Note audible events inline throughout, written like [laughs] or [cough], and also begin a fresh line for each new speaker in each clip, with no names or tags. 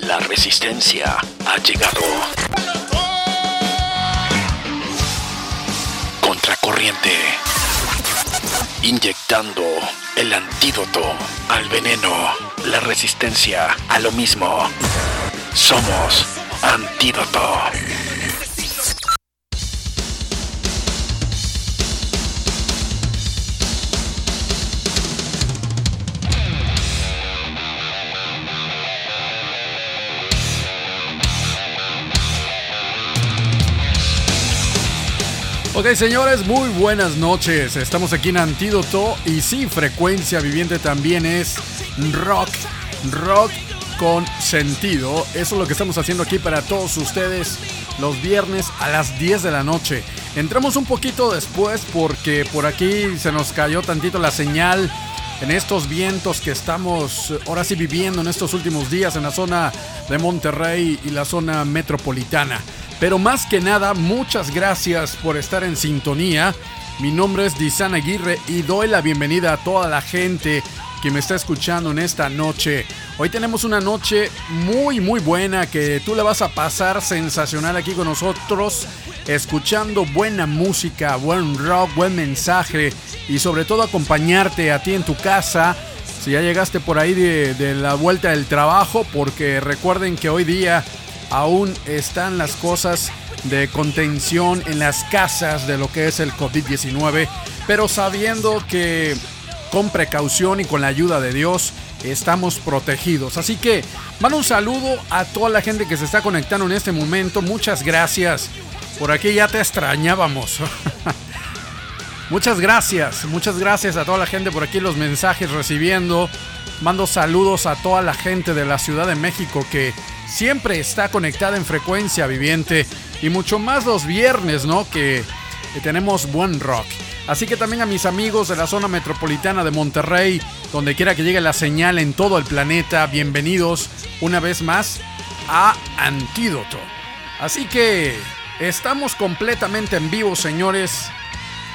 La resistencia ha llegado. Contracorriente. Inyectando el antídoto al veneno. La resistencia a lo mismo. Somos antídoto.
Ok, señores, muy buenas noches. Estamos aquí en Antídoto y sí, frecuencia viviente también es rock, rock con sentido. Eso es lo que estamos haciendo aquí para todos ustedes los viernes a las 10 de la noche. Entramos un poquito después porque por aquí se nos cayó tantito la señal en estos vientos que estamos ahora sí viviendo en estos últimos días en la zona de Monterrey y la zona metropolitana. Pero más que nada, muchas gracias por estar en sintonía. Mi nombre es Disan Aguirre y doy la bienvenida a toda la gente que me está escuchando en esta noche. Hoy tenemos una noche muy muy buena que tú le vas a pasar sensacional aquí con nosotros, escuchando buena música, buen rock, buen mensaje y sobre todo acompañarte a ti en tu casa. Si ya llegaste por ahí de, de la vuelta del trabajo, porque recuerden que hoy día aún están las cosas de contención en las casas de lo que es el COVID-19, pero sabiendo que con precaución y con la ayuda de Dios estamos protegidos. Así que van un saludo a toda la gente que se está conectando en este momento. Muchas gracias. Por aquí ya te extrañábamos. [laughs] muchas gracias, muchas gracias a toda la gente por aquí los mensajes recibiendo. Mando saludos a toda la gente de la Ciudad de México que siempre está conectada en frecuencia viviente y mucho más los viernes, ¿no? Que, tenemos buen rock. Así que también a mis amigos de la zona metropolitana de Monterrey, donde quiera que llegue la señal en todo el planeta, bienvenidos una vez más a Antídoto. Así que estamos completamente en vivo, señores,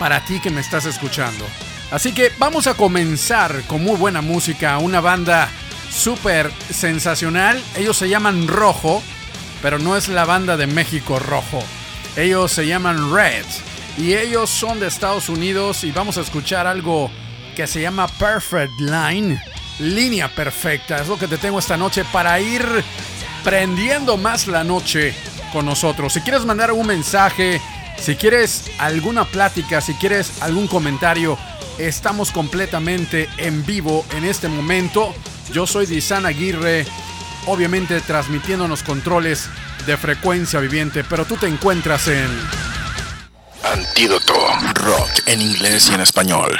para ti que me estás escuchando. Así que vamos a comenzar con muy buena música, una banda súper sensacional. Ellos se llaman Rojo, pero no es la banda de México Rojo. Ellos se llaman Red y ellos son de Estados Unidos y vamos a escuchar algo que se llama Perfect Line. Línea perfecta, es lo que te tengo esta noche para ir prendiendo más la noche con nosotros. Si quieres mandar algún mensaje, si quieres alguna plática, si quieres algún comentario, estamos completamente en vivo en este momento. Yo soy Disan Aguirre, obviamente transmitiendo los controles de frecuencia viviente, pero tú te encuentras en
Antídoto Rock en inglés y en español.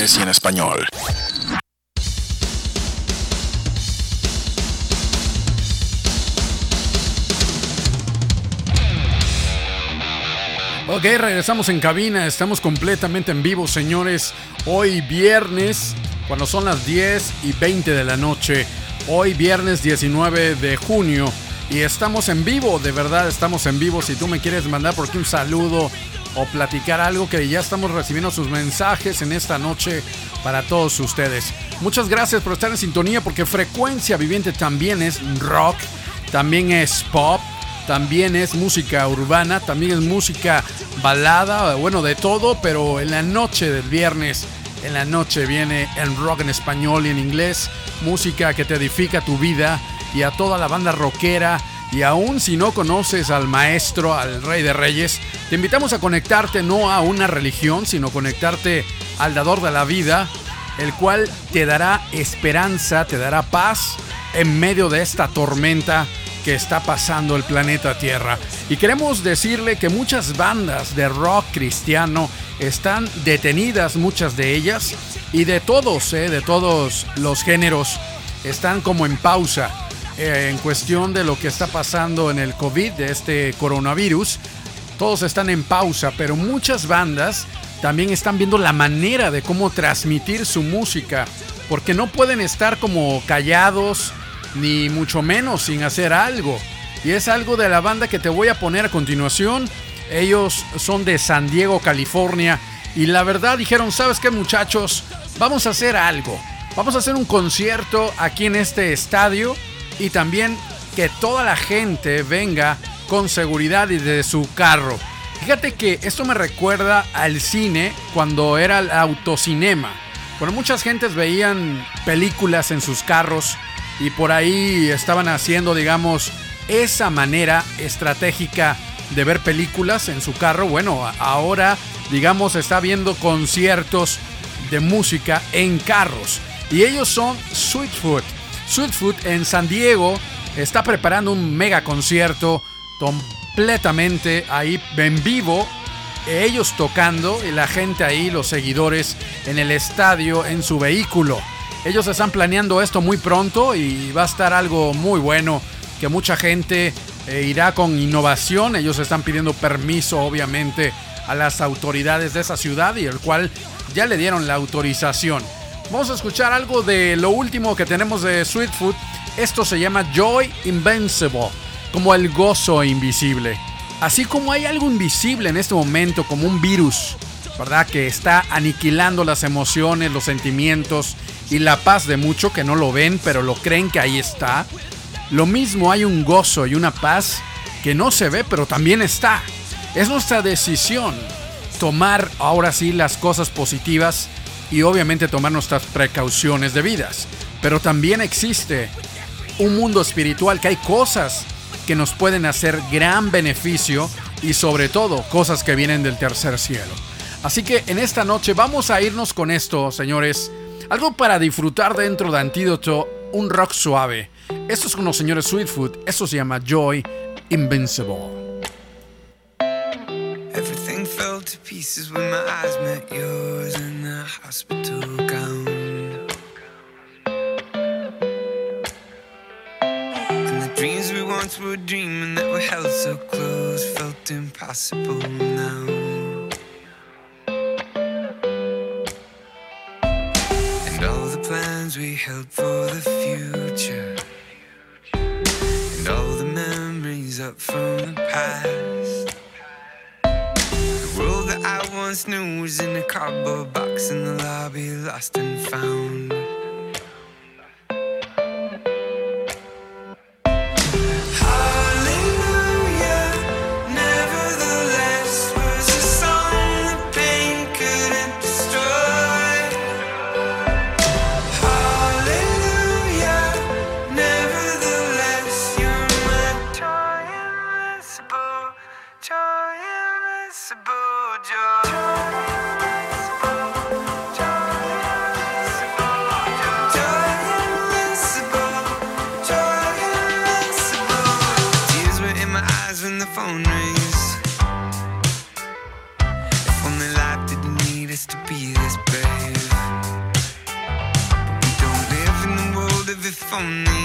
Y en español.
Ok, regresamos en cabina, estamos completamente en vivo, señores. Hoy viernes, cuando son las 10 y 20 de la noche, hoy viernes 19 de junio, y estamos en vivo, de verdad estamos en vivo. Si tú me quieres mandar por aquí un saludo o platicar algo que ya estamos recibiendo sus mensajes en esta noche para todos ustedes. Muchas gracias por estar en sintonía porque Frecuencia Viviente también es rock, también es pop, también es música urbana, también es música balada, bueno, de todo, pero en la noche del viernes, en la noche viene el rock en español y en inglés, música que te edifica tu vida y a toda la banda rockera. Y aún si no conoces al maestro, al rey de reyes, te invitamos a conectarte no a una religión, sino conectarte al dador de la vida, el cual te dará esperanza, te dará paz en medio de esta tormenta que está pasando el planeta Tierra. Y queremos decirle que muchas bandas de rock cristiano están detenidas, muchas de ellas, y de todos, eh, de todos los géneros, están como en pausa en cuestión de lo que está pasando en el COVID, de este coronavirus. Todos están en pausa, pero muchas bandas también están viendo la manera de cómo transmitir su música, porque no pueden estar como callados, ni mucho menos sin hacer algo. Y es algo de la banda que te voy a poner a continuación. Ellos son de San Diego, California. Y la verdad dijeron, ¿sabes qué muchachos? Vamos a hacer algo. Vamos a hacer un concierto aquí en este estadio. Y también que toda la gente venga con seguridad y de su carro. Fíjate que esto me recuerda al cine cuando era el autocinema. Cuando muchas gentes veían películas en sus carros y por ahí estaban haciendo, digamos, esa manera estratégica de ver películas en su carro. Bueno, ahora, digamos, está viendo conciertos de música en carros. Y ellos son Sweetfoot. Sweetfoot en San Diego está preparando un mega concierto completamente ahí en vivo. Ellos tocando y la gente ahí, los seguidores en el estadio, en su vehículo. Ellos están planeando esto muy pronto y va a estar algo muy bueno que mucha gente eh, irá con innovación. Ellos están pidiendo permiso, obviamente, a las autoridades de esa ciudad y el cual ya le dieron la autorización. Vamos a escuchar algo de lo último que tenemos de Sweet Food. Esto se llama Joy Invincible, como el gozo invisible. Así como hay algo invisible en este momento, como un virus, ¿verdad? Que está aniquilando las emociones, los sentimientos y la paz de mucho que no lo ven, pero lo creen que ahí está. Lo mismo hay un gozo y una paz que no se ve, pero también está. Es nuestra decisión tomar ahora sí las cosas positivas y obviamente tomar nuestras precauciones debidas. Pero también existe un mundo espiritual que hay cosas que nos pueden hacer gran beneficio y sobre todo cosas que vienen del tercer cielo. Así que en esta noche vamos a irnos con esto, señores. Algo para disfrutar dentro de Antídoto, un rock suave. Esto es con los señores Sweetfoot. Esto se llama Joy Invincible.
Everything fell to pieces when my eyes met yours hospital gown. And the dreams we once were dreaming that were held so close felt impossible now. And all the plans we held for the future. And all the memories up from the past. Once knew in a cardboard box in the lobby, lost and found. don't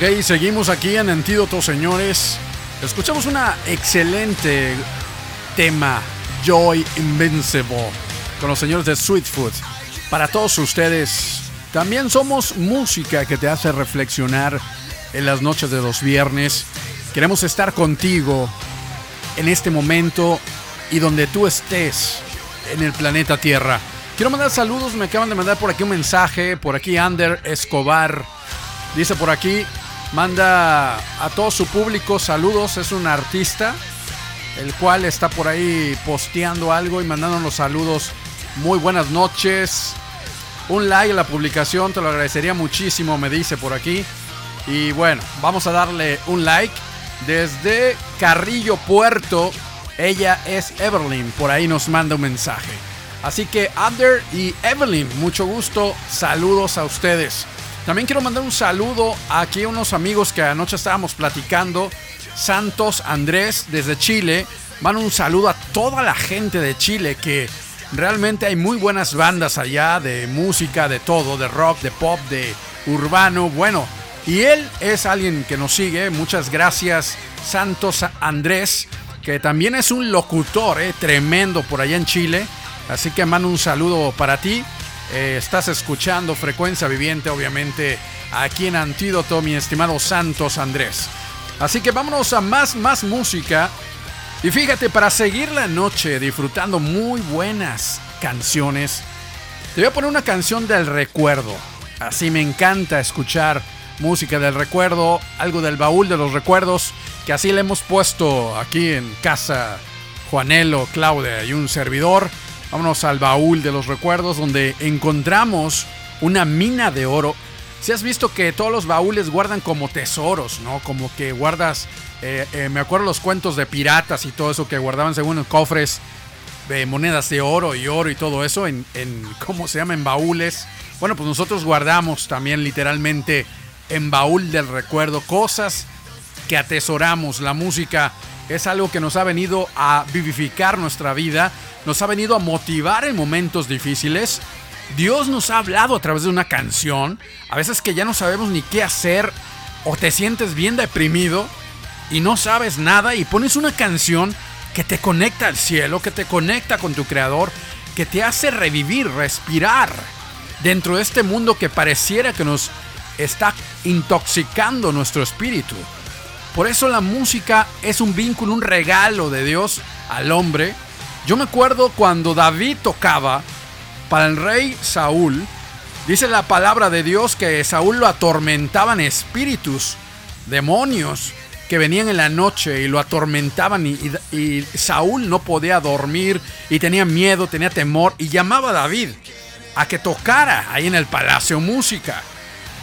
Ok, seguimos aquí en Antídoto, señores. Escuchamos una excelente tema, Joy Invincible, con los señores de Sweetfoot. Para todos ustedes, también somos música que te hace reflexionar en las noches de los viernes. Queremos estar contigo en este momento y donde tú estés en el planeta Tierra. Quiero mandar saludos, me acaban de mandar por aquí un mensaje, por aquí Ander Escobar. Dice por aquí, manda a todo su público saludos, es un artista, el cual está por ahí posteando algo y mandándonos saludos. Muy buenas noches. Un like a la publicación, te lo agradecería muchísimo, me dice por aquí. Y bueno, vamos a darle un like. Desde Carrillo Puerto, ella es Evelyn, por ahí nos manda un mensaje. Así que Ander y Evelyn, mucho gusto, saludos a ustedes. También quiero mandar un saludo aquí a unos amigos que anoche estábamos platicando. Santos Andrés desde Chile. Mando un saludo a toda la gente de Chile que realmente hay muy buenas bandas allá de música, de todo, de rock, de pop, de urbano. Bueno, y él es alguien que nos sigue. Muchas gracias, Santos Andrés, que también es un locutor eh, tremendo por allá en Chile. Así que mando un saludo para ti. Eh, estás escuchando Frecuencia Viviente, obviamente, aquí en Antídoto, mi estimado Santos Andrés. Así que vámonos a más, más música. Y fíjate, para seguir la noche disfrutando muy buenas canciones, te voy a poner una canción del recuerdo. Así me encanta escuchar música del recuerdo, algo del baúl de los recuerdos, que así le hemos puesto aquí en casa Juanelo, Claudia y un servidor. Vámonos al baúl de los recuerdos donde encontramos una mina de oro. Si has visto que todos los baúles guardan como tesoros, ¿no? Como que guardas, eh, eh, me acuerdo los cuentos de piratas y todo eso que guardaban según en cofres de monedas de oro y oro y todo eso en, en, ¿cómo se llama? En baúles. Bueno, pues nosotros guardamos también literalmente en baúl del recuerdo cosas que atesoramos. La música es algo que nos ha venido a vivificar nuestra vida, nos ha venido a motivar en momentos difíciles. Dios nos ha hablado a través de una canción, a veces que ya no sabemos ni qué hacer o te sientes bien deprimido y no sabes nada y pones una canción que te conecta al cielo, que te conecta con tu creador, que te hace revivir, respirar dentro de este mundo que pareciera que nos está intoxicando nuestro espíritu. Por eso la música es un vínculo, un regalo de Dios al hombre. Yo me acuerdo cuando David tocaba para el rey Saúl, dice la palabra de Dios que Saúl lo atormentaban espíritus, demonios que venían en la noche y lo atormentaban y, Saúl no podía dormir y tenía miedo, tenía temor y llamaba a David a que tocara ahí en el palacio música.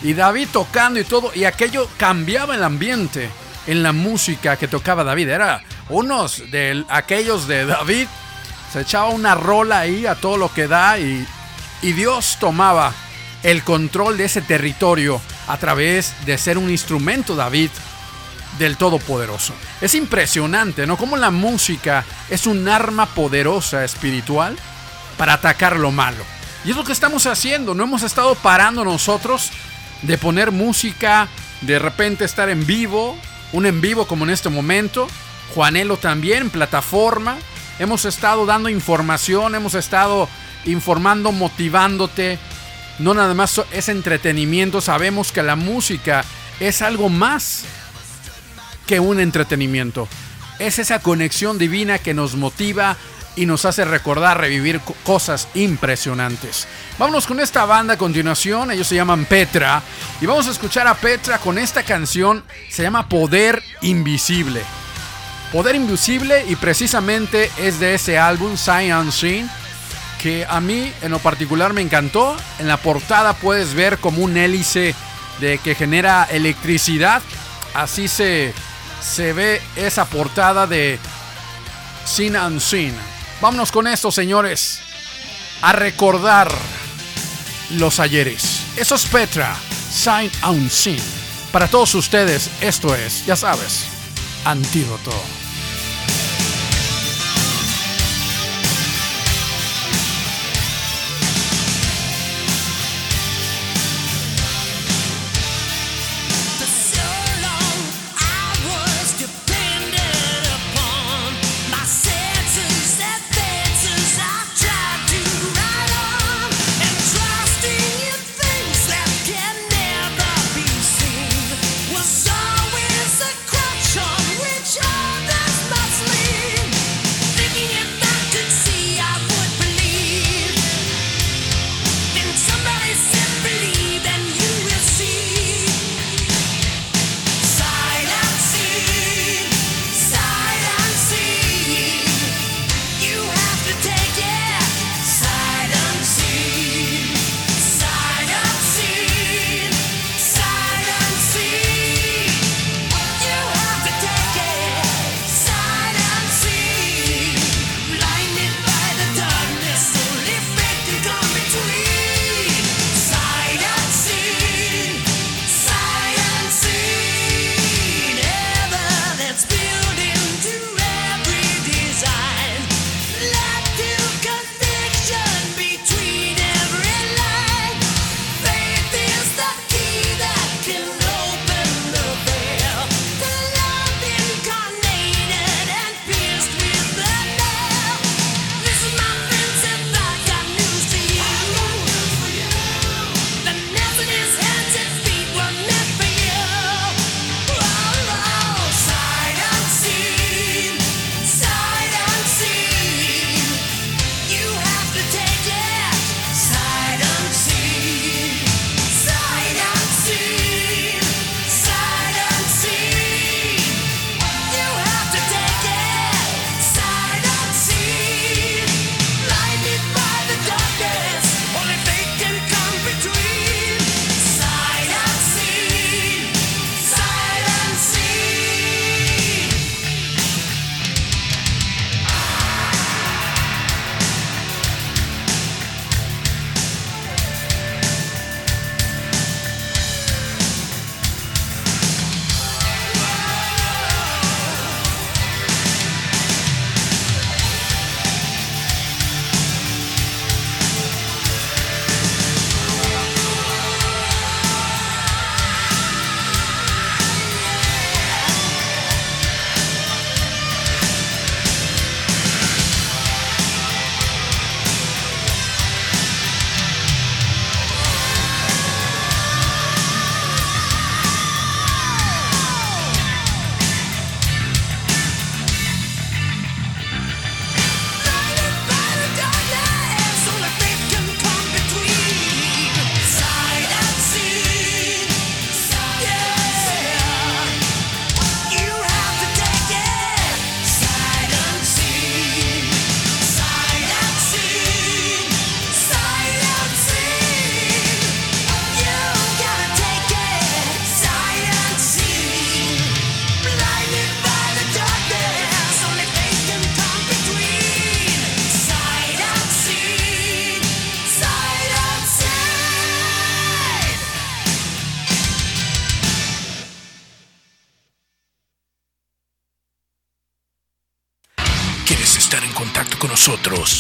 Y David tocando y todo, y aquello cambiaba el ambiente en la música que tocaba David. Era unos de aquellos de David, se echaba una rola ahí a todo lo que da y, Dios tomaba el control de ese territorio a través de ser un instrumento David del Todopoderoso. Es impresionante, ¿no? Cómo la música es un arma poderosa espiritual para atacar lo malo. Y es lo que estamos haciendo, no hemos estado parando nosotros de poner música, de repente estar en vivo, un en vivo como en este momento, Juanelo también, plataforma, hemos estado dando información, hemos estado informando, motivándote, no nada más es entretenimiento, sabemos que la música es algo más que un entretenimiento. Es esa conexión divina que nos motiva y nos hace recordar, revivir co- cosas impresionantes. Vámonos con esta banda a continuación, ellos se llaman Petra, y vamos a escuchar a Petra con esta canción, se llama Poder Invisible. Poder Invisible y precisamente es de ese álbum, Sign Unseen, que a mí en lo particular me encantó. En la portada puedes ver como un hélice de que genera electricidad. Así se, se ve esa portada de Sin Unseen. Vámonos con esto, señores. A recordar los ayeres. Eso es Petra, Sign Unseen. Para todos ustedes, esto es, ya sabes, Antídoto.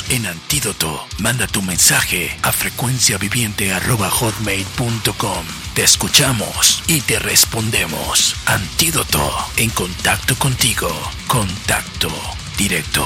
En Antídoto. Manda tu mensaje a frecuenciaviviente.hotmail.com. Te escuchamos y te respondemos. Antídoto en contacto contigo. Contacto directo.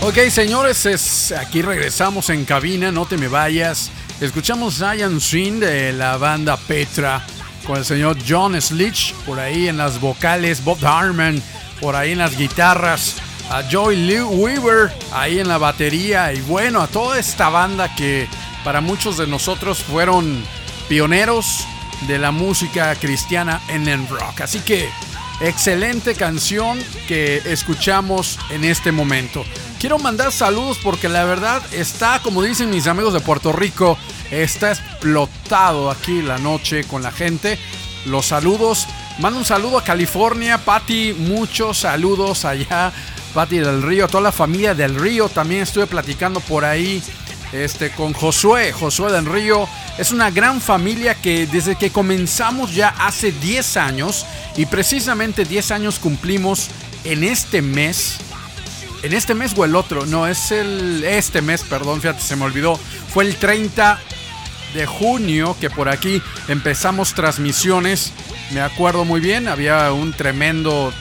Ok, señores, es- aquí regresamos en cabina, no te me vayas. Escuchamos Zion Swing de la banda Petra con el señor John Slitch por ahí en las vocales, Bob Harman por ahí en las guitarras, a Joy Lee Weaver ahí en la batería y bueno, a toda esta banda que para muchos de nosotros fueron pioneros de la música cristiana en el rock. Así que excelente canción que escuchamos en este momento. Quiero mandar saludos porque la verdad está, como dicen mis amigos de Puerto Rico, está explotado aquí la noche con la gente. Los saludos. Mando un saludo a California, Patti, muchos saludos allá. Patti del Río, toda la familia del Río. También estuve platicando por ahí este, con Josué, Josué del Río. Es una gran familia que desde que comenzamos ya hace 10 años, y precisamente 10 años cumplimos en este mes. En este mes o el otro, no, es el este mes, perdón, fíjate, se me olvidó. Fue el 30 de junio que por aquí empezamos transmisiones. Me acuerdo muy bien, había un tremendo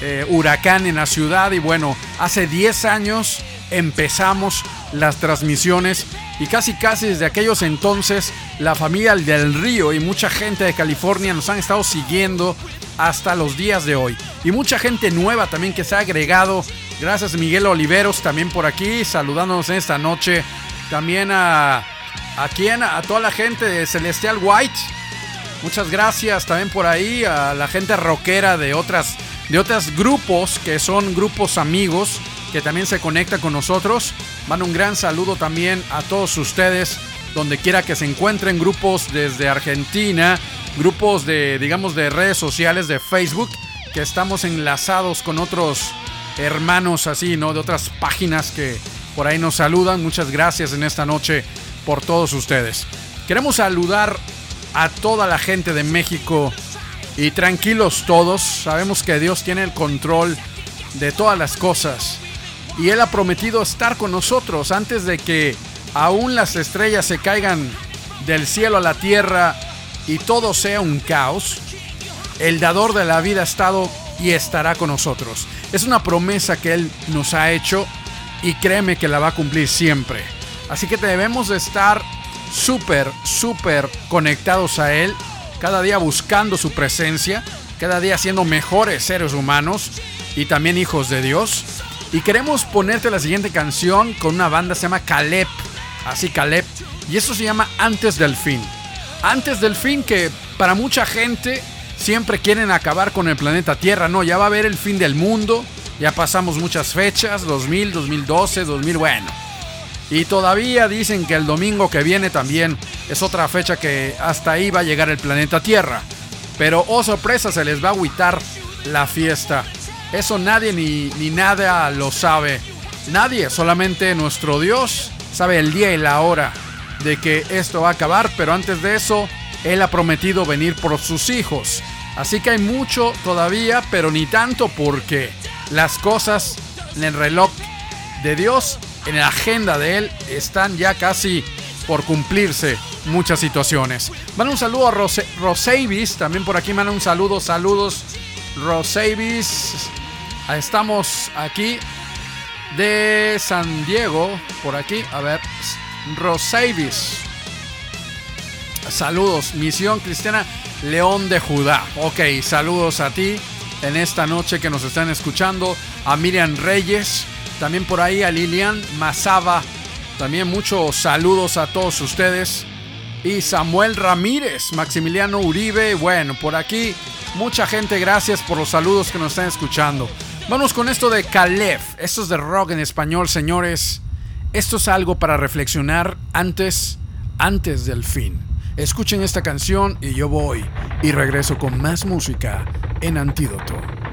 eh, huracán en la ciudad y bueno, hace 10 años empezamos las transmisiones y casi casi desde aquellos entonces la familia del río y mucha gente de California nos han estado siguiendo hasta los días de hoy. Y mucha gente nueva también que se ha agregado. Gracias Miguel Oliveros también por aquí saludándonos en esta noche. También a a quien a toda la gente de Celestial White Muchas gracias también por ahí a la gente rockera de otras de otros grupos que son grupos amigos que también se conecta con nosotros. Van un gran saludo también a todos ustedes donde quiera que se encuentren grupos desde Argentina, grupos de digamos de redes sociales de Facebook que estamos enlazados con otros hermanos así, ¿no? De otras páginas que por ahí nos saludan. Muchas gracias en esta noche por todos ustedes. Queremos saludar a toda la gente de México y tranquilos todos, sabemos que Dios tiene el control de todas las cosas y Él ha prometido estar con nosotros antes de que aún las estrellas se caigan del cielo a la tierra y todo sea un caos. El dador de la vida ha estado y estará con nosotros. Es una promesa que Él nos ha hecho y créeme que la va a cumplir siempre. Así que debemos de estar súper, súper conectados a Él, cada día buscando su presencia, cada día siendo mejores seres humanos y también hijos de Dios. Y queremos ponerte la siguiente canción con una banda, se llama Caleb, así Caleb, y eso se llama Antes del Fin. Antes del fin que para mucha gente siempre quieren acabar con el planeta Tierra, no, ya va a haber el fin del mundo, ya pasamos muchas fechas, 2000, 2012, 2000, bueno. Y todavía dicen que el domingo que viene también es otra fecha que hasta ahí va a llegar el planeta Tierra. Pero, oh sorpresa, se les va a agüitar la fiesta. Eso nadie ni, ni nada lo sabe. Nadie, solamente nuestro Dios sabe el día y la hora de que esto va a acabar. Pero antes de eso, Él ha prometido venir por sus hijos. Así que hay mucho todavía, pero ni tanto porque las cosas en el reloj de Dios, en la agenda de Él, están ya casi por cumplirse muchas situaciones. Manda un saludo a Rose, también por aquí manda un saludo, saludos Roseibis. Estamos aquí de San Diego, por aquí, a ver, Roseibis. Saludos, Misión Cristiana León de Judá. Ok, saludos a ti en esta noche que nos están escuchando. A Miriam Reyes, también por ahí a Lilian Mazaba. También muchos saludos a todos ustedes. Y Samuel Ramírez, Maximiliano Uribe. Bueno, por aquí mucha gente, gracias por los saludos que nos están escuchando. Vamos con esto de Caleb. Esto es de rock en español, señores. Esto es algo para reflexionar antes, antes del fin. Escuchen esta canción y yo voy y regreso con más música en Antídoto.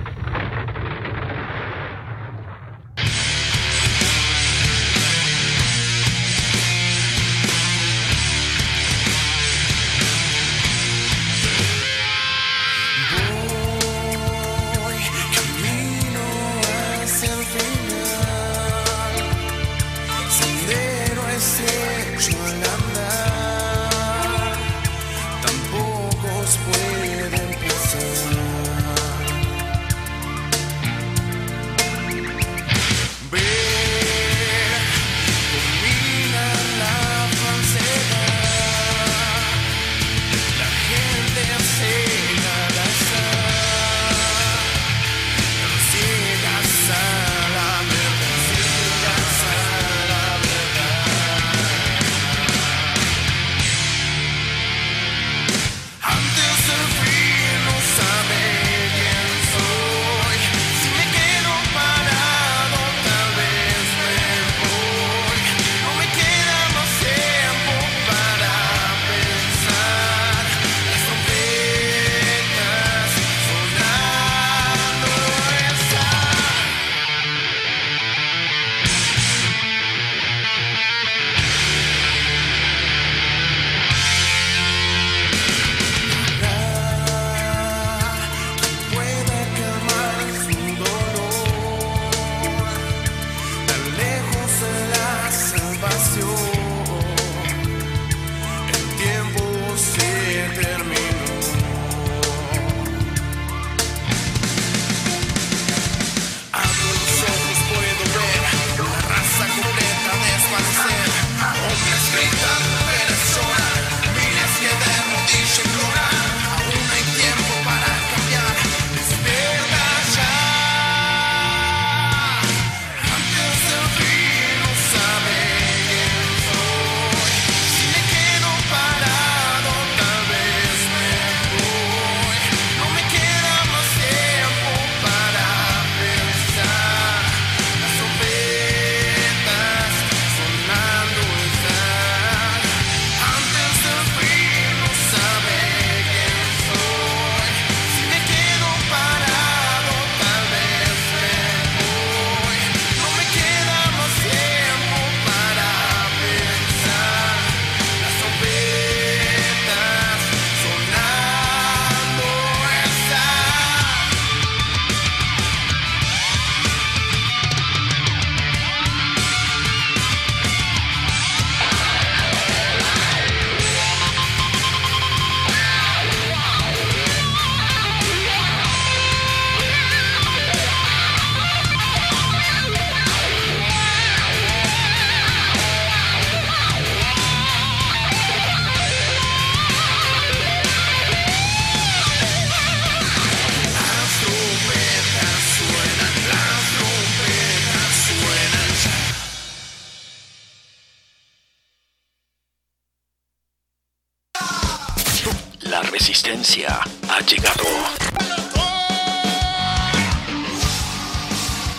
Resistencia ha llegado.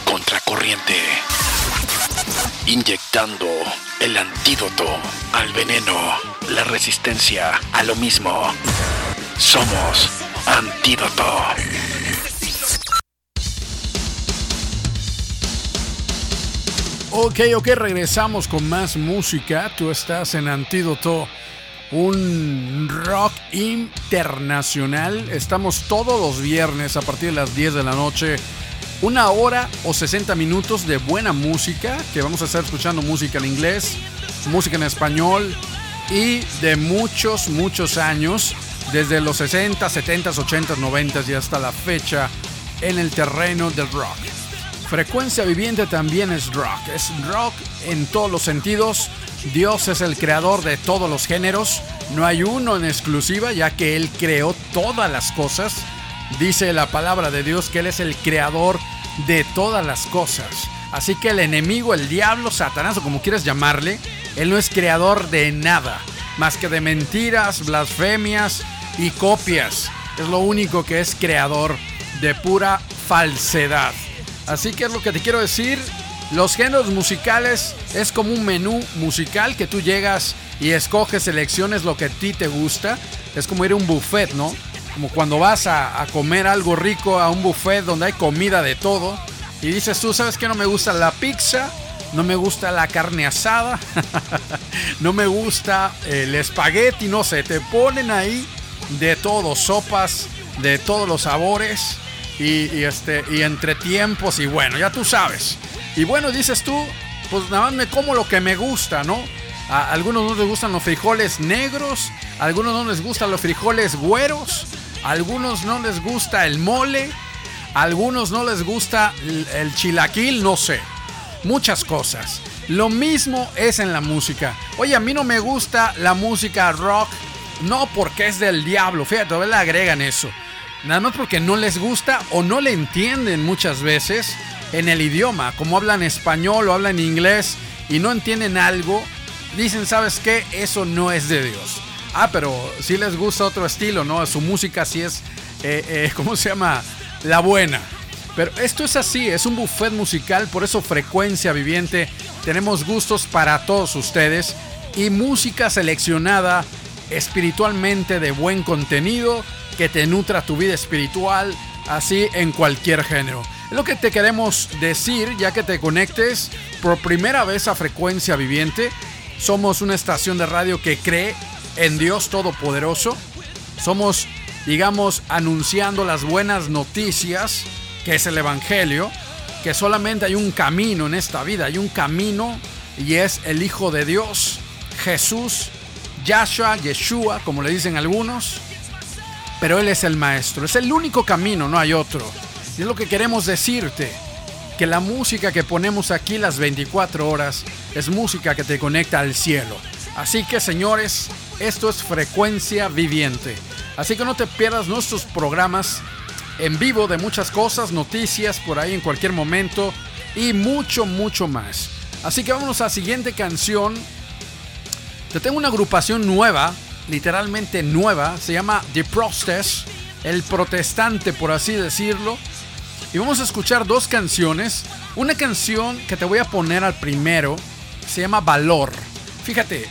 Contracorriente. Inyectando el antídoto al veneno. La resistencia a lo mismo. Somos antídoto.
Ok, ok, regresamos con más música. Tú estás en Antídoto, un rock internacional. Estamos todos los viernes a partir de las 10 de la noche. Una hora o 60 minutos de buena música, que vamos a estar escuchando música en inglés, música en español y de muchos, muchos años, desde los 60, 70, 80, 90 y hasta la fecha en el terreno del rock. Frecuencia viviente también es rock. Es rock en todos los sentidos. Dios es el creador de todos los géneros. No hay uno en exclusiva, ya que Él creó todas las cosas. Dice la palabra de Dios que Él es el creador de todas las cosas. Así que el enemigo, el diablo, Satanás o como quieras llamarle, Él no es creador de nada. Más que de mentiras, blasfemias y copias. Es lo único que es creador de pura falsedad. Así que es lo que te quiero decir. Los géneros musicales es como un menú musical que tú llegas y escoges, selecciones lo que a ti te gusta. Es como ir a un buffet, ¿no? Como cuando vas a, comer algo rico a un buffet donde hay comida de todo. Y dices tú, ¿sabes qué? No me gusta la pizza, no me gusta la carne asada, [laughs] no me gusta el espagueti, no sé. Te ponen ahí de todo, sopas de todos los sabores y, y, este, y entre tiempos y bueno, ya tú sabes. Y bueno, dices tú, pues nada más me como lo que me gusta, ¿no? A algunos no les gustan los frijoles negros, a algunos no les gustan los frijoles güeros, a algunos no les gusta el mole, a algunos no les gusta el, el chilaquil, no sé. Muchas cosas. Lo mismo es en la música. Oye, a mí no me gusta la música rock, no porque es del diablo, fíjate, todavía le agregan eso. Nada más porque no les gusta o no le entienden muchas veces en el idioma, como hablan español o hablan inglés y no entienden algo, dicen, ¿sabes qué? Eso no es de Dios. Ah, pero si les gusta otro estilo, ¿no? Su música sí es, eh, eh, [laughs] ¿cómo se llama? La buena. Pero esto es así, es un buffet musical, por eso frecuencia viviente. Tenemos gustos para todos ustedes y música seleccionada espiritualmente de buen contenido que te nutra tu vida espiritual, así en cualquier género. Lo que te queremos decir ya que te conectes por primera vez a frecuencia viviente. Somos una estación de radio que cree en Dios Todopoderoso. Somos, digamos, anunciando las buenas noticias, que es el Evangelio, que solamente hay un camino en esta vida, hay un camino y es el Hijo de Dios, Jesús, Yahshua, Yeshua, como le dicen algunos, pero Él es el Maestro, es el único camino, no hay otro. Y es lo que queremos decirte, que la música que ponemos aquí las 24 horas es música que te conecta al cielo. Así que señores, esto es frecuencia viviente. Así que no te pierdas nuestros programas en vivo de muchas cosas, noticias por ahí en cualquier momento y mucho, mucho más. Así que vámonos a la siguiente canción. Te tengo una agrupación nueva, literalmente nueva, se llama The Protest, el protestante por así decirlo. Y vamos a escuchar dos canciones. Una canción que te voy a poner al primero se llama Valor. Fíjate,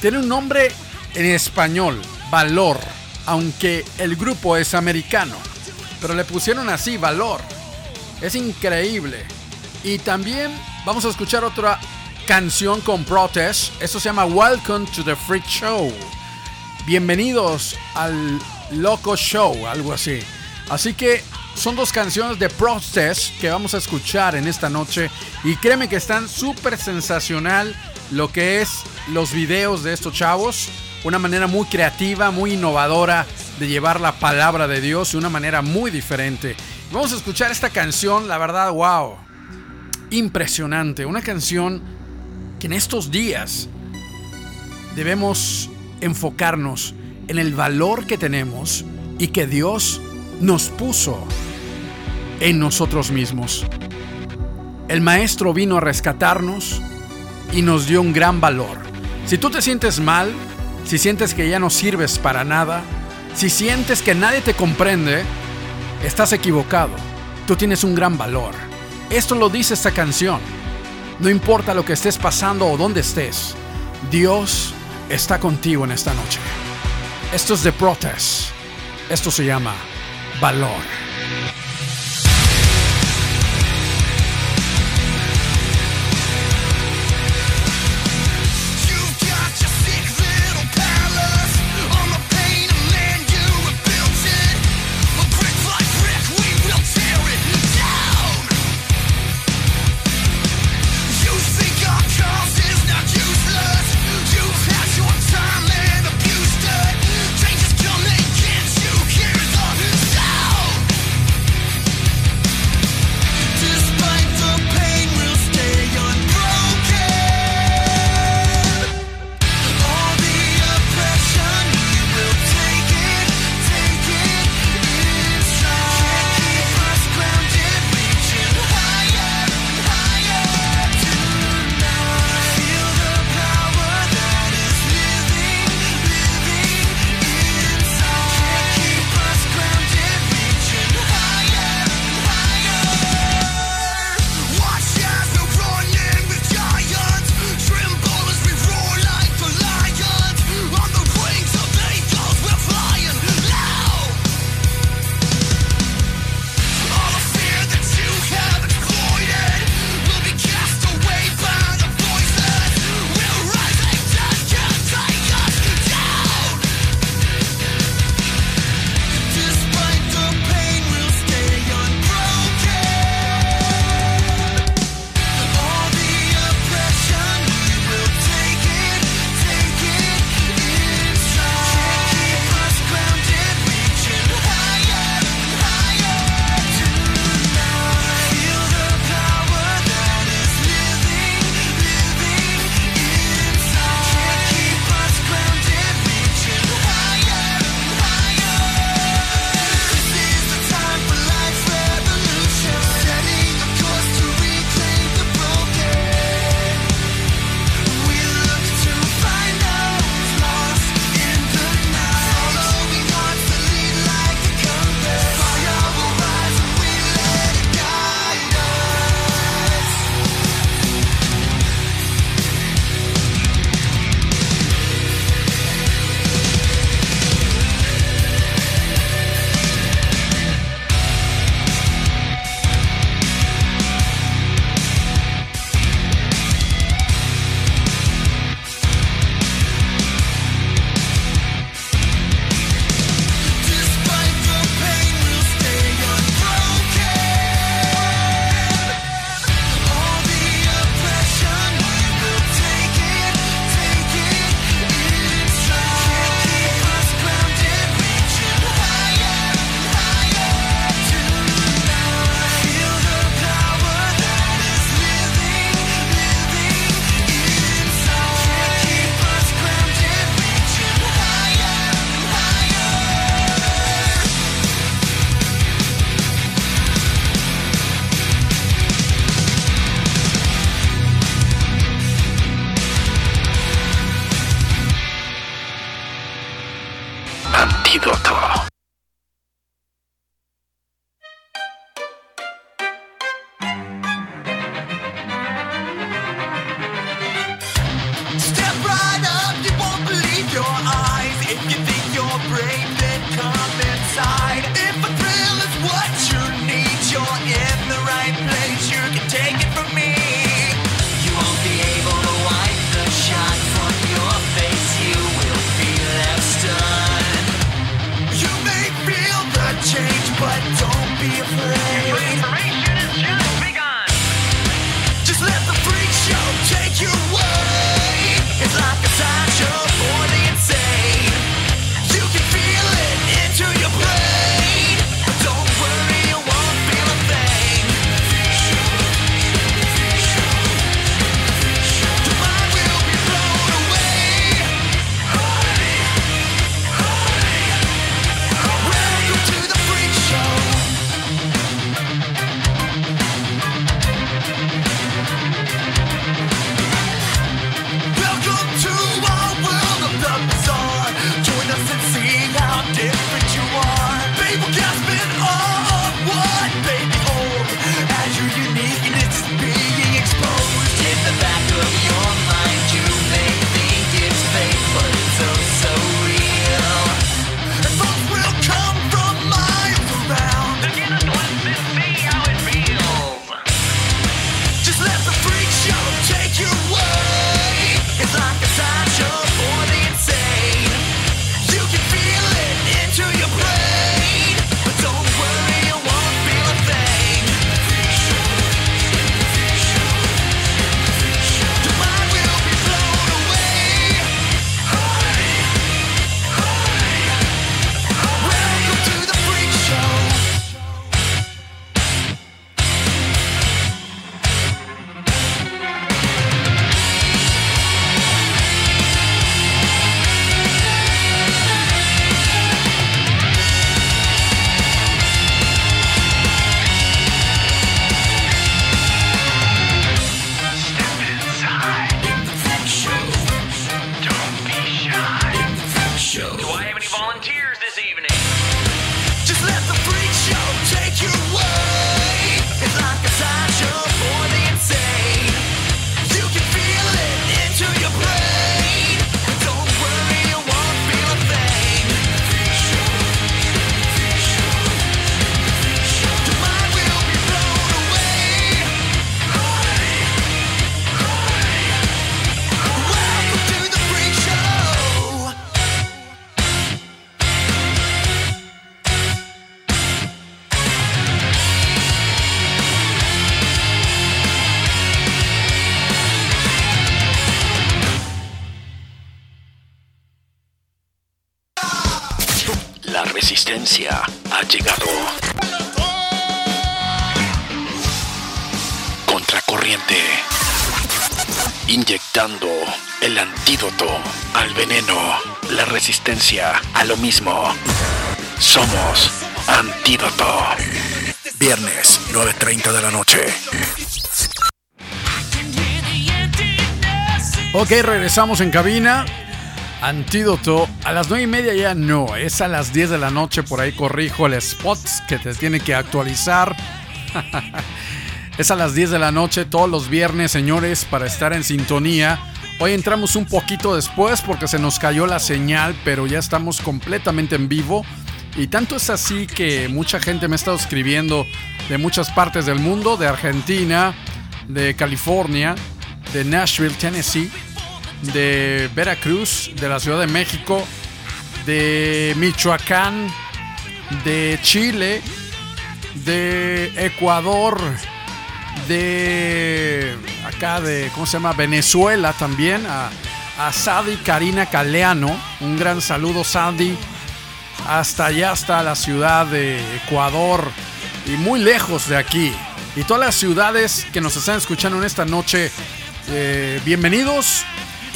tiene un nombre en español, Valor, aunque el grupo es americano. Pero le pusieron así, Valor. Es increíble. Y también vamos a escuchar otra canción con Protest. Esto se llama Welcome to the Freak Show. Bienvenidos al Loco Show, algo así. Así que son dos canciones de Protest que vamos a escuchar en esta noche. Y créeme que están súper sensacional lo que es los videos de estos chavos. Una manera muy creativa, muy innovadora de llevar la palabra de Dios de una manera muy diferente. Vamos a escuchar esta canción, la verdad, wow. Impresionante. Una canción que en estos días debemos enfocarnos en el valor que tenemos y que Dios nos puso en nosotros mismos. El Maestro vino a rescatarnos y nos dio un gran valor. Si tú te sientes mal, si sientes que ya no sirves para nada,
si sientes que nadie te comprende, estás equivocado. Tú tienes un gran valor. Esto lo dice esta canción. No importa lo que estés pasando o dónde estés, Dios está contigo en esta noche. Esto es de Protest. Esto se llama valor.
Ok, regresamos en cabina. Antídoto. A las 9 y media ya no. Es a las 10 de la noche. Por ahí corrijo el spot que te tiene que actualizar. [laughs] es a las 10 de la noche todos los viernes, señores, para estar en sintonía. Hoy entramos un poquito después porque se nos cayó la señal, pero ya estamos completamente en vivo. Y tanto es así que mucha gente me ha estado escribiendo de muchas partes del mundo, de Argentina, de California, de Nashville, Tennessee, de Veracruz, de la Ciudad de México, de Michoacán, de Chile, de Ecuador, de acá de, ¿cómo se llama? Venezuela también, a, Sadi Karina Caleano. Un gran saludo, Sadi. Hasta allá, hasta la ciudad de Ecuador y muy lejos de aquí. Y todas las ciudades que nos están escuchando en esta noche, eh, bienvenidos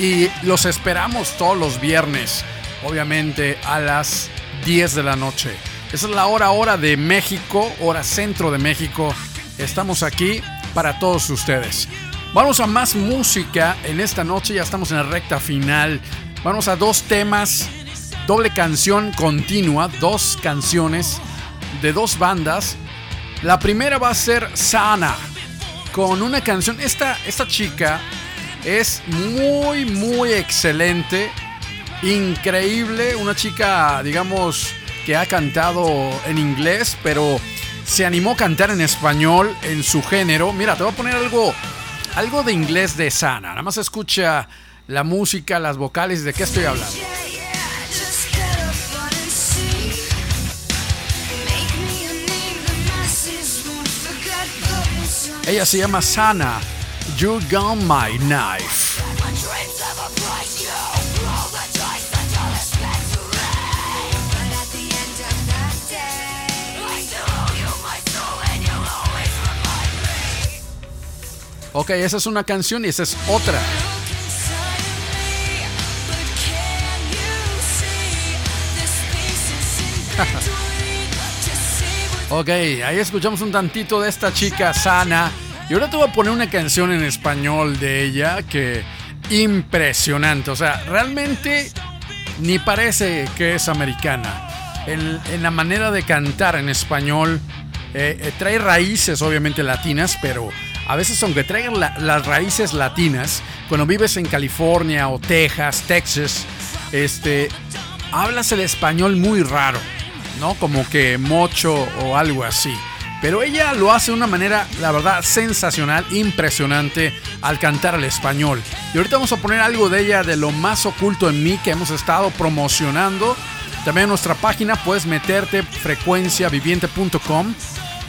y los esperamos todos los viernes, obviamente a las 10 de la noche. Esa es la hora hora de México, hora centro de México. Estamos aquí para todos ustedes. Vamos a más música en esta noche, ya estamos en la recta final. Vamos a dos temas, doble canción continua, dos canciones de dos bandas. La primera va a ser Sana, con una canción. Esta, esta chica es muy, muy excelente, increíble. Una chica, digamos, que ha cantado en inglés, pero se animó a cantar en español en su género. Mira, te voy a poner algo, algo de inglés de Sana. Nada más escucha la música, las vocales, de qué estoy hablando. Ella se llama Sana. You got my knife. Ok, esa es una canción y esa es otra. [laughs] Ok, ahí escuchamos un tantito de esta chica sana. Y ahora te voy a poner una canción en español de ella que impresionante. O sea, realmente ni parece que es americana. En, la manera de cantar en español eh, eh, trae raíces obviamente latinas, pero a veces aunque traigan la- las raíces latinas, cuando vives en California o Texas, Texas, este, hablas el español muy raro, ¿no? Como que mocho o algo así. Pero ella lo hace de una manera, la verdad, sensacional, impresionante al cantar el español. Y ahorita vamos a poner algo de ella de lo más oculto en mí que hemos estado promocionando. También en nuestra página puedes meterte frecuenciaviviente.com.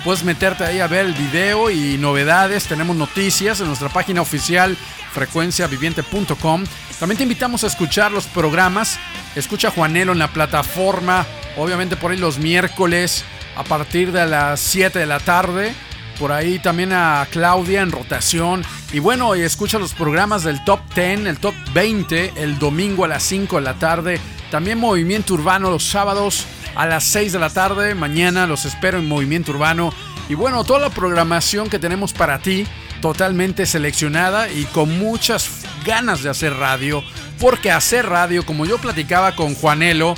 Puedes meterte ahí a ver el video y novedades. Tenemos noticias en nuestra página oficial frecuenciaviviente.com. También te invitamos a escuchar los programas. Escucha a Juanelo en la plataforma, obviamente por ahí los miércoles a partir de las 7 de la tarde. Por ahí también a Claudia en rotación. Y bueno, y escucha los programas del Top 10, el Top 20, el domingo a las 5 de la tarde. También Movimiento Urbano los sábados a las 6 de la tarde. Mañana los espero en Movimiento Urbano. Y bueno, toda la programación que tenemos para ti, totalmente seleccionada y con muchas ganas de hacer radio. Porque hacer radio, como yo platicaba con Juanelo,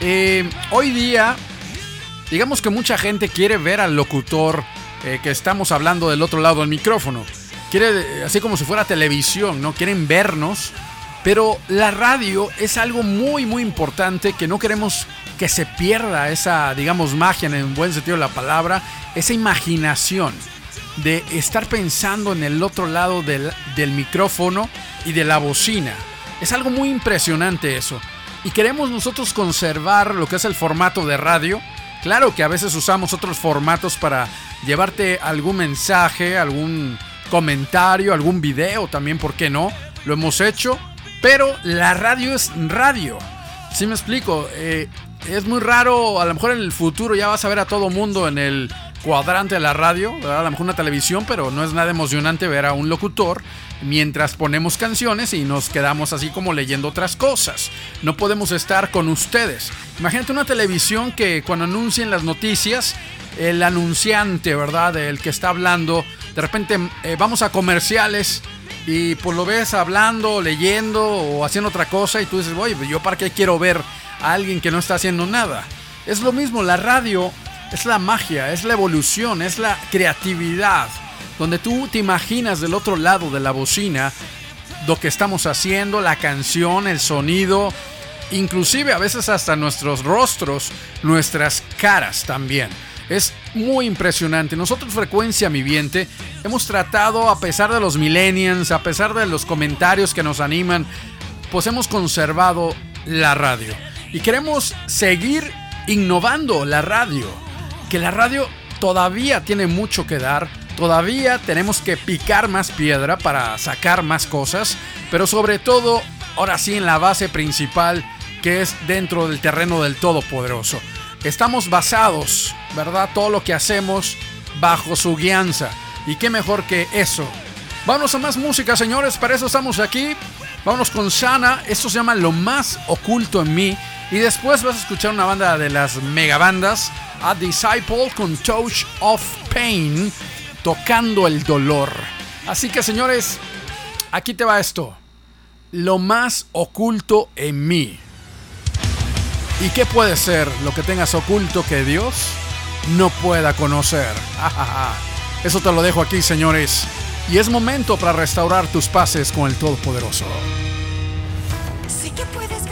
eh, hoy día digamos que mucha gente quiere ver al locutor eh, que estamos hablando del otro lado del micrófono. Quiere, eh, así como si fuera televisión, ¿no? Quieren vernos. Pero la radio es algo muy, muy importante que no queremos que se pierda esa, digamos, magia en el buen sentido de la palabra, esa imaginación de estar pensando en el otro lado del, del micrófono y de la bocina. Es algo muy impresionante eso. Y queremos nosotros conservar lo que es el formato de radio. Claro que a veces usamos otros formatos para llevarte algún mensaje, algún comentario, algún video también, ¿por qué no? Lo hemos hecho, pero la radio es radio. Si me explico, Eh, es muy raro, a lo mejor en el futuro ya vas a ver a todo mundo en el cuadrante de la radio, ¿verdad? a lo mejor una televisión, pero no es nada emocionante ver a un locutor mientras ponemos canciones y nos quedamos así como leyendo otras cosas. No podemos estar con ustedes. Imagínate una televisión que cuando anuncien las noticias, el anunciante, ¿verdad? El que está hablando, de repente eh, vamos a comerciales y pues lo ves hablando, leyendo o haciendo otra cosa y tú dices, oye, yo para qué quiero ver a alguien que no está haciendo nada. Es lo mismo, la radio es la magia, es la evolución, es la creatividad, donde tú te imaginas del otro lado de la bocina lo que estamos haciendo, la canción, el sonido, inclusive a veces hasta nuestros rostros, nuestras caras también. Es muy impresionante. Nosotros, Frecuencia Viviente, hemos tratado, a pesar de los millennials, a pesar de los comentarios que nos animan, pues hemos conservado la radio. Y queremos seguir innovando la radio. Que la radio todavía tiene mucho que dar. Todavía tenemos que picar más piedra para sacar más cosas. Pero sobre todo, ahora sí en la base principal, que es dentro del terreno del Todopoderoso. Estamos basados, ¿verdad? Todo lo que hacemos bajo su guianza. Y qué mejor que eso. Vámonos a más música, señores. Para eso estamos aquí. Vámonos con Sana. Esto se llama Lo más oculto en mí. Y después vas a escuchar una banda de las megabandas. A Disciple con Touch of Pain. Tocando el dolor. Así que, señores, aquí te va esto. Lo más oculto en mí. ¿Y qué puede ser lo que tengas oculto que Dios no pueda conocer? [laughs] Eso te lo dejo aquí, señores. Y es momento para restaurar tus paces con el Todopoderoso.
Sé que puedes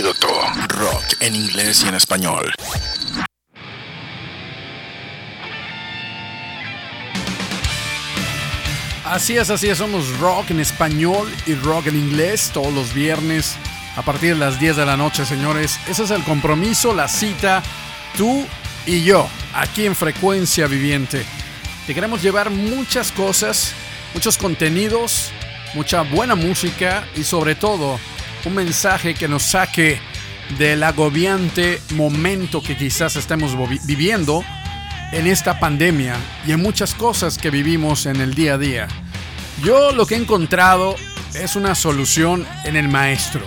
Rock en inglés y en español.
Así es, así es, somos rock en español y rock en inglés todos los viernes a partir de las 10 de la noche, señores. Ese es el compromiso, la cita, tú y yo, aquí en Frecuencia Viviente. Te queremos llevar muchas cosas, muchos contenidos, mucha buena música y sobre todo un mensaje que nos saque del agobiante momento que quizás estemos viviendo en esta pandemia y en muchas cosas que vivimos en el día a día. Yo lo que he encontrado es una solución en el maestro.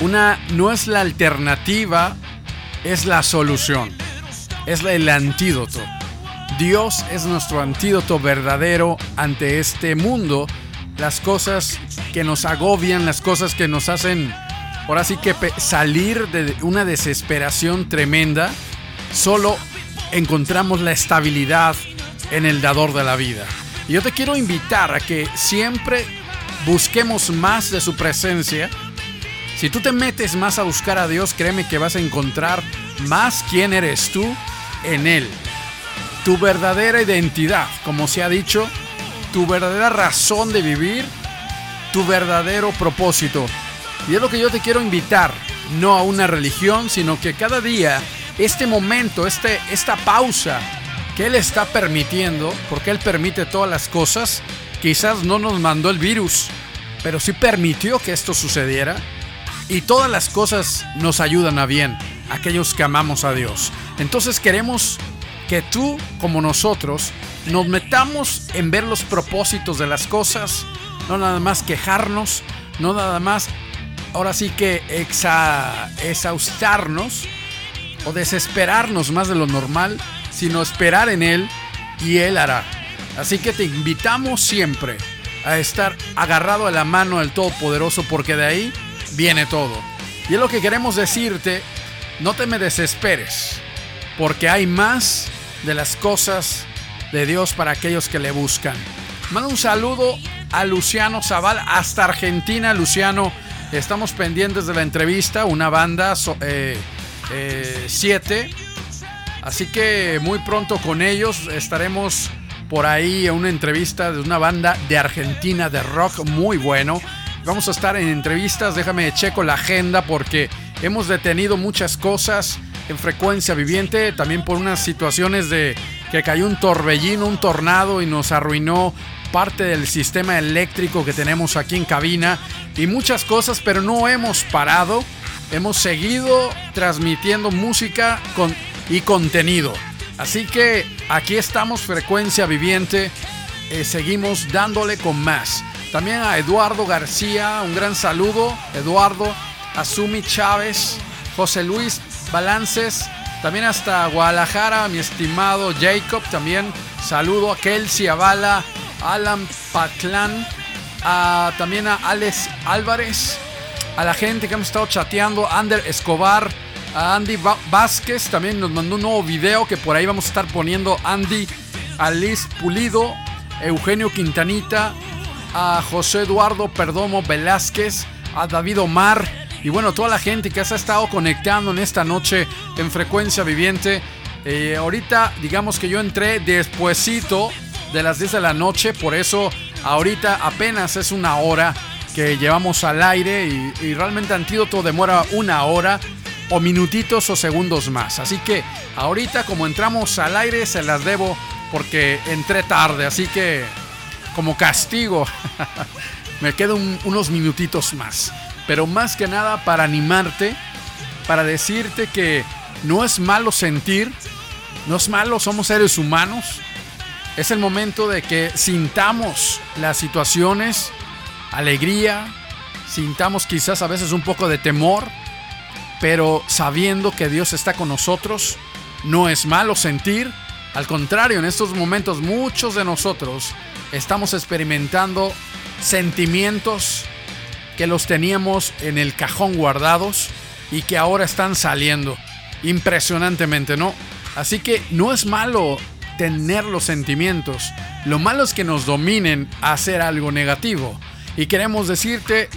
Una no es la alternativa, es la solución. Es el antídoto. Dios es nuestro antídoto verdadero ante este mundo las cosas que nos agobian, las cosas que nos hacen, ahora sí que salir de una desesperación tremenda, solo encontramos la estabilidad en el dador de la vida. Y yo te quiero invitar a que siempre busquemos más de su presencia. Si tú te metes más a buscar a Dios, créeme que vas a encontrar más quién eres tú en Él. Tu verdadera identidad, como se ha dicho, tu verdadera razón de vivir, tu verdadero propósito. Y es lo que yo te quiero invitar, no a una religión, sino que cada día, este momento, este, esta pausa que Él está permitiendo, porque Él permite todas las cosas, quizás no nos mandó el virus, pero sí permitió que esto sucediera. Y todas las cosas nos ayudan a bien, aquellos que amamos a Dios. Entonces queremos que tú, como nosotros, nos metamos en ver los propósitos de las cosas, no nada más quejarnos, no nada más, ahora sí que exa, exhaustarnos o desesperarnos más de lo normal, sino esperar en Él y Él hará. Así que te invitamos siempre a estar agarrado a la mano del Todopoderoso porque de ahí viene todo. Y es lo que queremos decirte, no te me desesperes, porque hay más de las cosas de Dios para aquellos que le buscan. Manda un saludo a Luciano Zaval hasta Argentina, Luciano. Estamos pendientes de la entrevista, una banda 7. Así que muy pronto con ellos estaremos por ahí en una entrevista de una banda de Argentina de rock muy bueno. Vamos a estar en entrevistas, déjame checo la agenda porque hemos detenido muchas cosas en frecuencia viviente, también por unas situaciones de que cayó un torbellino, un tornado y nos arruinó parte del sistema eléctrico que tenemos aquí en cabina y muchas cosas, pero no hemos parado. Hemos seguido transmitiendo música y contenido. Así que aquí estamos, frecuencia viviente. eh, seguimos dándole con más. También a Eduardo García, un gran saludo. Eduardo, Azumi Chávez, José Luis Balances. También hasta Guadalajara, mi estimado Jacob. También saludo a Kelsey Avala, Alan Paclán, a- también a Alex Álvarez, a la gente que hemos estado chateando, Ander Escobar, a Andy Vázquez, también nos mandó un nuevo video que por ahí vamos a estar poniendo Andy, a Pulido, Eugenio Quintanita, a José Eduardo Perdomo Velázquez, a David Omar y bueno, toda la gente que se ha estado conectando en esta noche en frecuencia viviente. Eh, ahorita digamos que yo entré despuesito de las 10 de la noche, por eso ahorita apenas es una hora que llevamos al aire y, realmente Antídoto demora una hora o minutitos o segundos más. Así que ahorita como entramos al aire se las debo porque entré tarde, así que como castigo [laughs] me quedo un- unos minutitos más. Pero más que nada para animarte, para decirte que no es malo sentir, no es malo, somos seres humanos. Es el momento de que sintamos las situaciones, alegría, sintamos quizás a veces un poco de temor, pero sabiendo que Dios está con nosotros, no es malo sentir. Al contrario, en estos momentos muchos de nosotros estamos experimentando sentimientos que los teníamos en el cajón guardados y que ahora están saliendo impresionantemente, ¿no? Así que no es malo tener los sentimientos, lo malo es que nos dominen a hacer algo negativo. Y queremos decirte,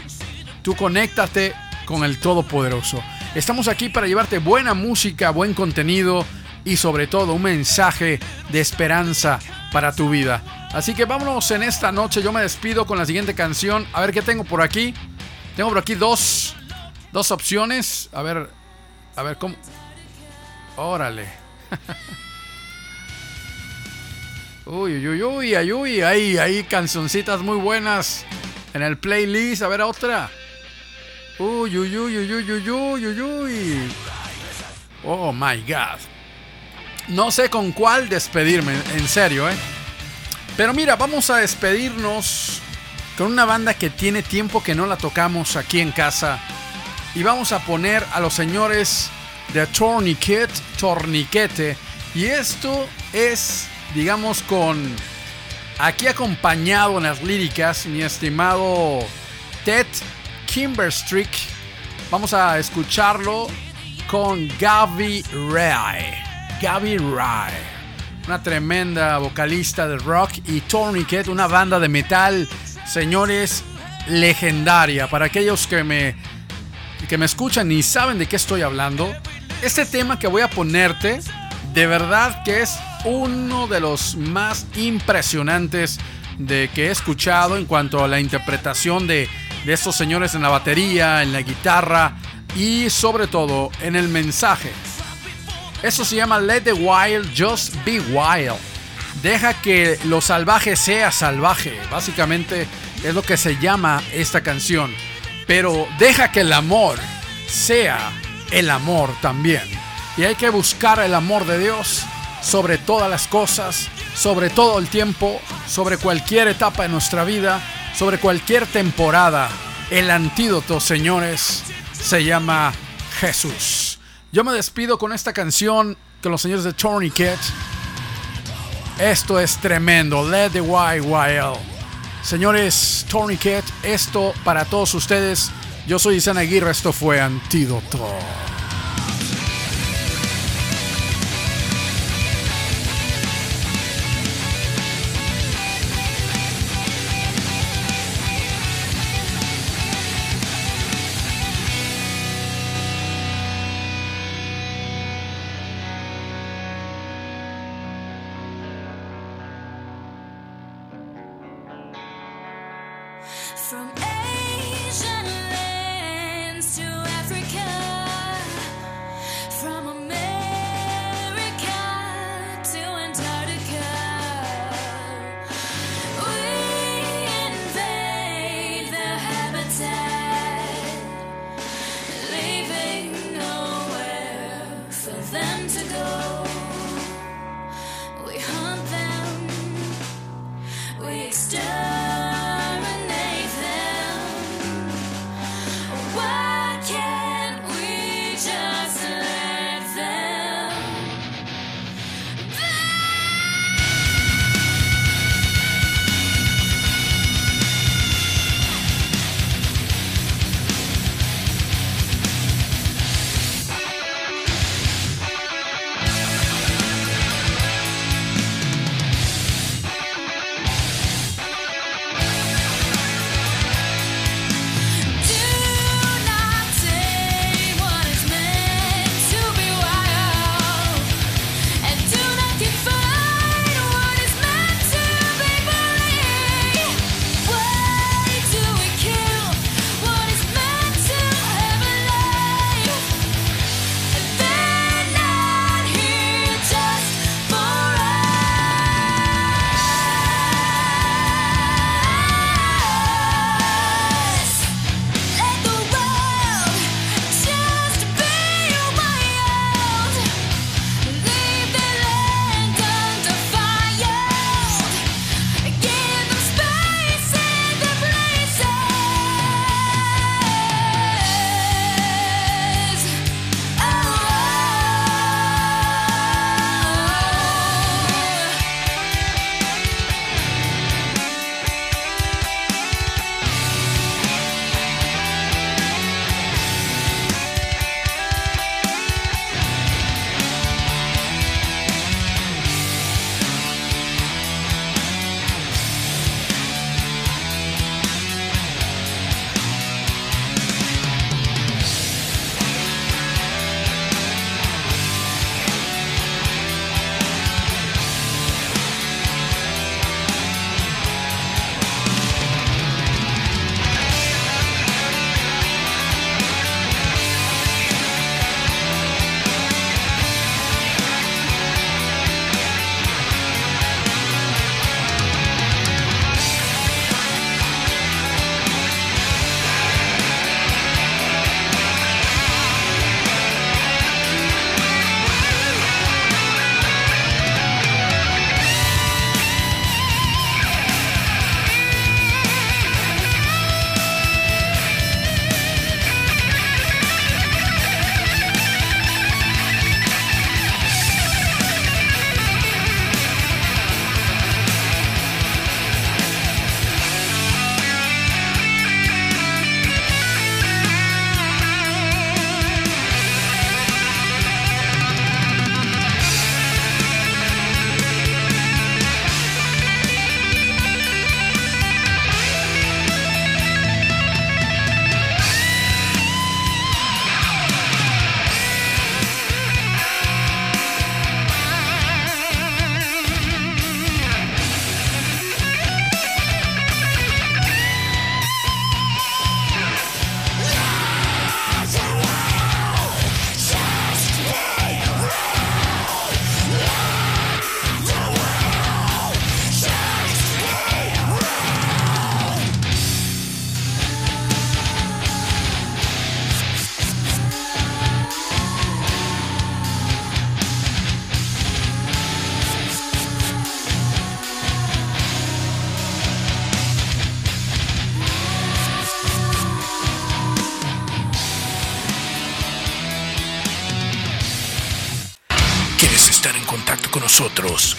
tú conéctate con el Todopoderoso. Estamos aquí para llevarte buena música, buen contenido y sobre todo un mensaje de esperanza para tu vida. Así que vámonos en esta noche. Yo me despido con la siguiente canción. A ver qué tengo por aquí. Tengo por aquí dos, dos opciones. A ver, a ver cómo. Órale. [laughs] Uy, uy, uy, uy, ay, uy, hay, hay cancioncitas muy buenas en el playlist. A ver, otra. Uy, uy, uy, uy, uy, uy, uy, uy, uy. Oh my god. No sé con cuál despedirme, en serio, ¿eh? Pero mira, vamos a despedirnos con una banda que tiene tiempo que no la tocamos aquí en casa. Y vamos a poner a los señores de Tourniquet, Torniquete. Y esto es digamos con aquí acompañado en las líricas mi estimado Ted Kimberstreak. Vamos a escucharlo con Gaby Ray. Gaby Ray. Una tremenda vocalista de rock y Tourniquet, una banda de metal, señores, legendaria. Para aquellos que me, que me escuchan y saben de qué estoy hablando, este tema que voy a ponerte, de verdad que es uno de los más impresionantes de que he escuchado en cuanto a la interpretación de, de estos señores en la batería, en la guitarra y sobre todo en el mensaje. Eso se llama Let the Wild Just Be Wild. Deja que lo salvaje sea salvaje. Básicamente es lo que se llama esta canción. Pero deja que el amor sea el amor también. Y hay que buscar el amor de Dios sobre todas las cosas, sobre todo el tiempo, sobre cualquier etapa de nuestra vida, sobre cualquier temporada. El antídoto, señores, se llama Jesús. Yo me despido con esta canción con los señores de Tourniquet. Esto es tremendo. Let the Wild. Señores, Tourniquet, esto para todos ustedes. Yo soy Isana Aguirre, esto fue Antídoto.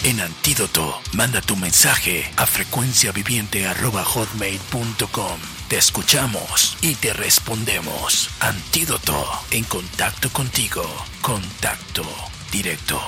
En Antídoto, manda tu mensaje a frecuenciaviviente.hotmail.com. Te escuchamos y te respondemos. Antídoto, en contacto contigo. Contacto directo.